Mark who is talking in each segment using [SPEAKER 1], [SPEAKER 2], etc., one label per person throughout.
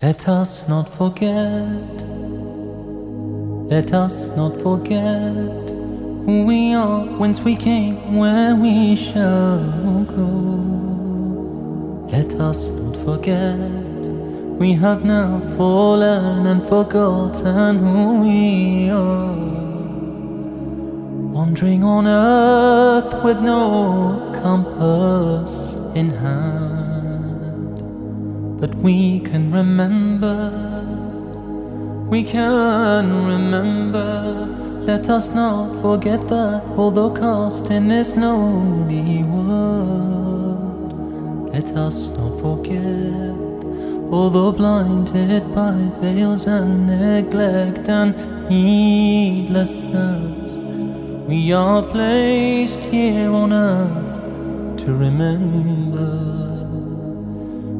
[SPEAKER 1] Let us not forget, let us not forget who we are, whence we came, where we shall go. Let us not forget, we have now fallen and forgotten who we are. Wandering on earth with no compass in hand but we can remember, we can remember. Let us not forget that, although cast in this lonely world, let us not forget, although blinded by veils and neglect and heedlessness, we are placed here on earth to remember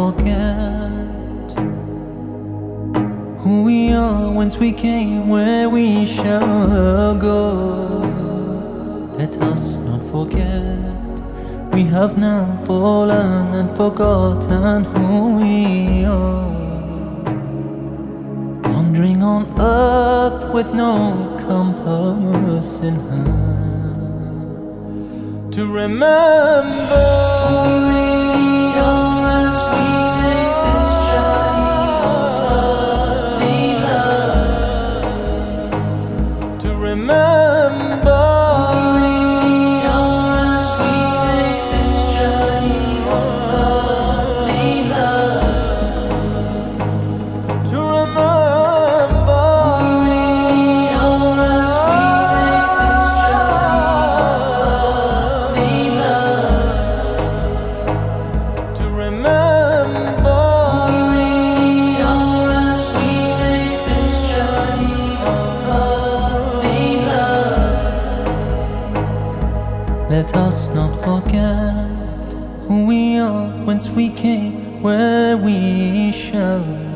[SPEAKER 1] forget who we are, once we came, where we shall go. Let us not forget we have now fallen and forgotten who we are. Wandering on earth with no compass in hand to remember. Remember let us not forget who we are whence we came where we shall